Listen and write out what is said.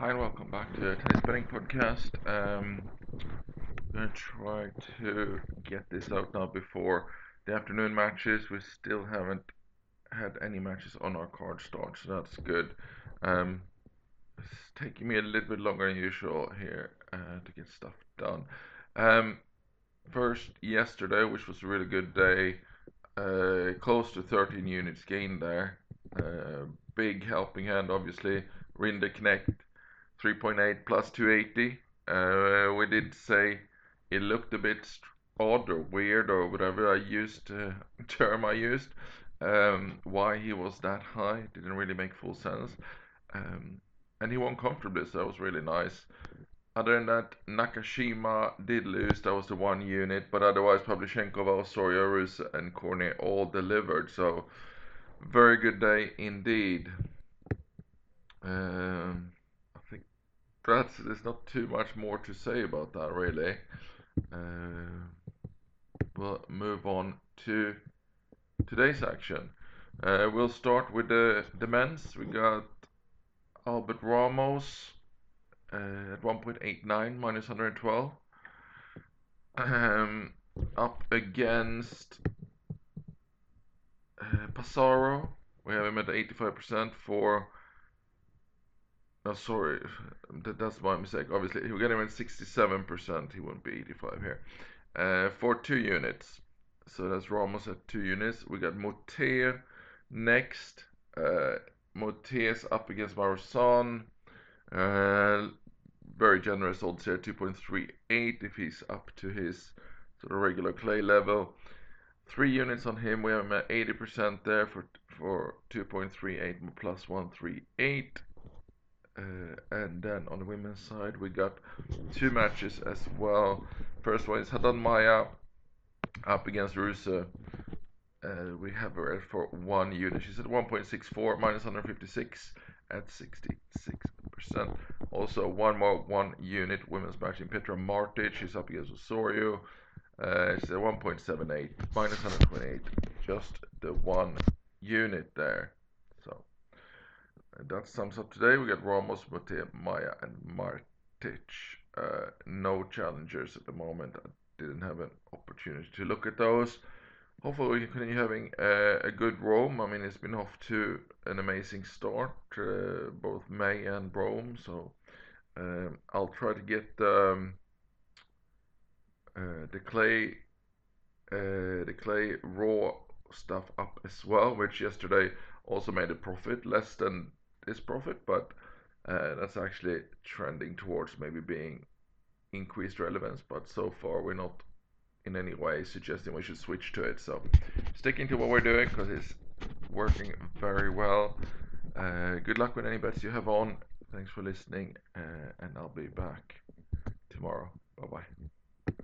Hi and welcome back to today's Betting Podcast. Um, I'm gonna try to get this out now before the afternoon matches. We still haven't had any matches on our card start, so that's good. Um, it's taking me a little bit longer than usual here uh, to get stuff done. Um, first, yesterday, which was a really good day, uh, close to 13 units gained there. Uh, big helping hand, obviously. Rinderknech 3.8 plus 280. Uh, we did say it looked a bit odd or weird or whatever I used uh, term I used. Um, why he was that high didn't really make full sense. Um, and he won comfortably, so that was really nice. Other than that, Nakashima did lose. That was the one unit, but otherwise, Pavlyuchenkova, Osorio, Rus, and Cornet all delivered. So, very good day indeed. Um, that's there's not too much more to say about that really. Uh, we'll move on to today's action. Uh, we'll start with the the men's. We got Albert Ramos uh, at 1.89 minus 112. Um, up against uh, Passaro. We have him at 85% for. No, sorry, that, that's my mistake. Obviously, he will get him at 67%. He won't be 85 here. Uh, for two units. So that's Ramos at two units. We got Moutet next. Uh, up against Mauresson. Uh, very generous odds here, 2.38 if he's up to his sort of regular clay level. Three units on him, we have him at 80% there for for 2.38 plus 138. And then on the women's side, we got two matches as well. First one is Haddad Maia up against Rusa. Uh, we have her for one unit. She's at 1.64 minus 156 at 66%. Also, one more one unit women's match in Petra Martic. She's up against Osorio. Uh, it's a 1.78 minus 128. Just the one unit there. So that sums up today. We got Ramos, Moutet, Maia, and Martic. Uh, no challengers at the moment. I didn't have an opportunity to look at those. Hopefully, we continue having a, a good Rome. I mean, it's been off to an amazing start, uh, both May and Rome. So um, I'll try to get um, uh, the clay, uh, the clay raw stuff up as well, which yesterday also made a profit, less than this profit, but uh, that's actually trending towards maybe being increased relevance. But so far, we're not in any way suggesting we should switch to it. So sticking to what we're doing because it's working very well. Uh, good luck with any bets you have on. Thanks for listening, uh, and I'll be back tomorrow. Bye bye.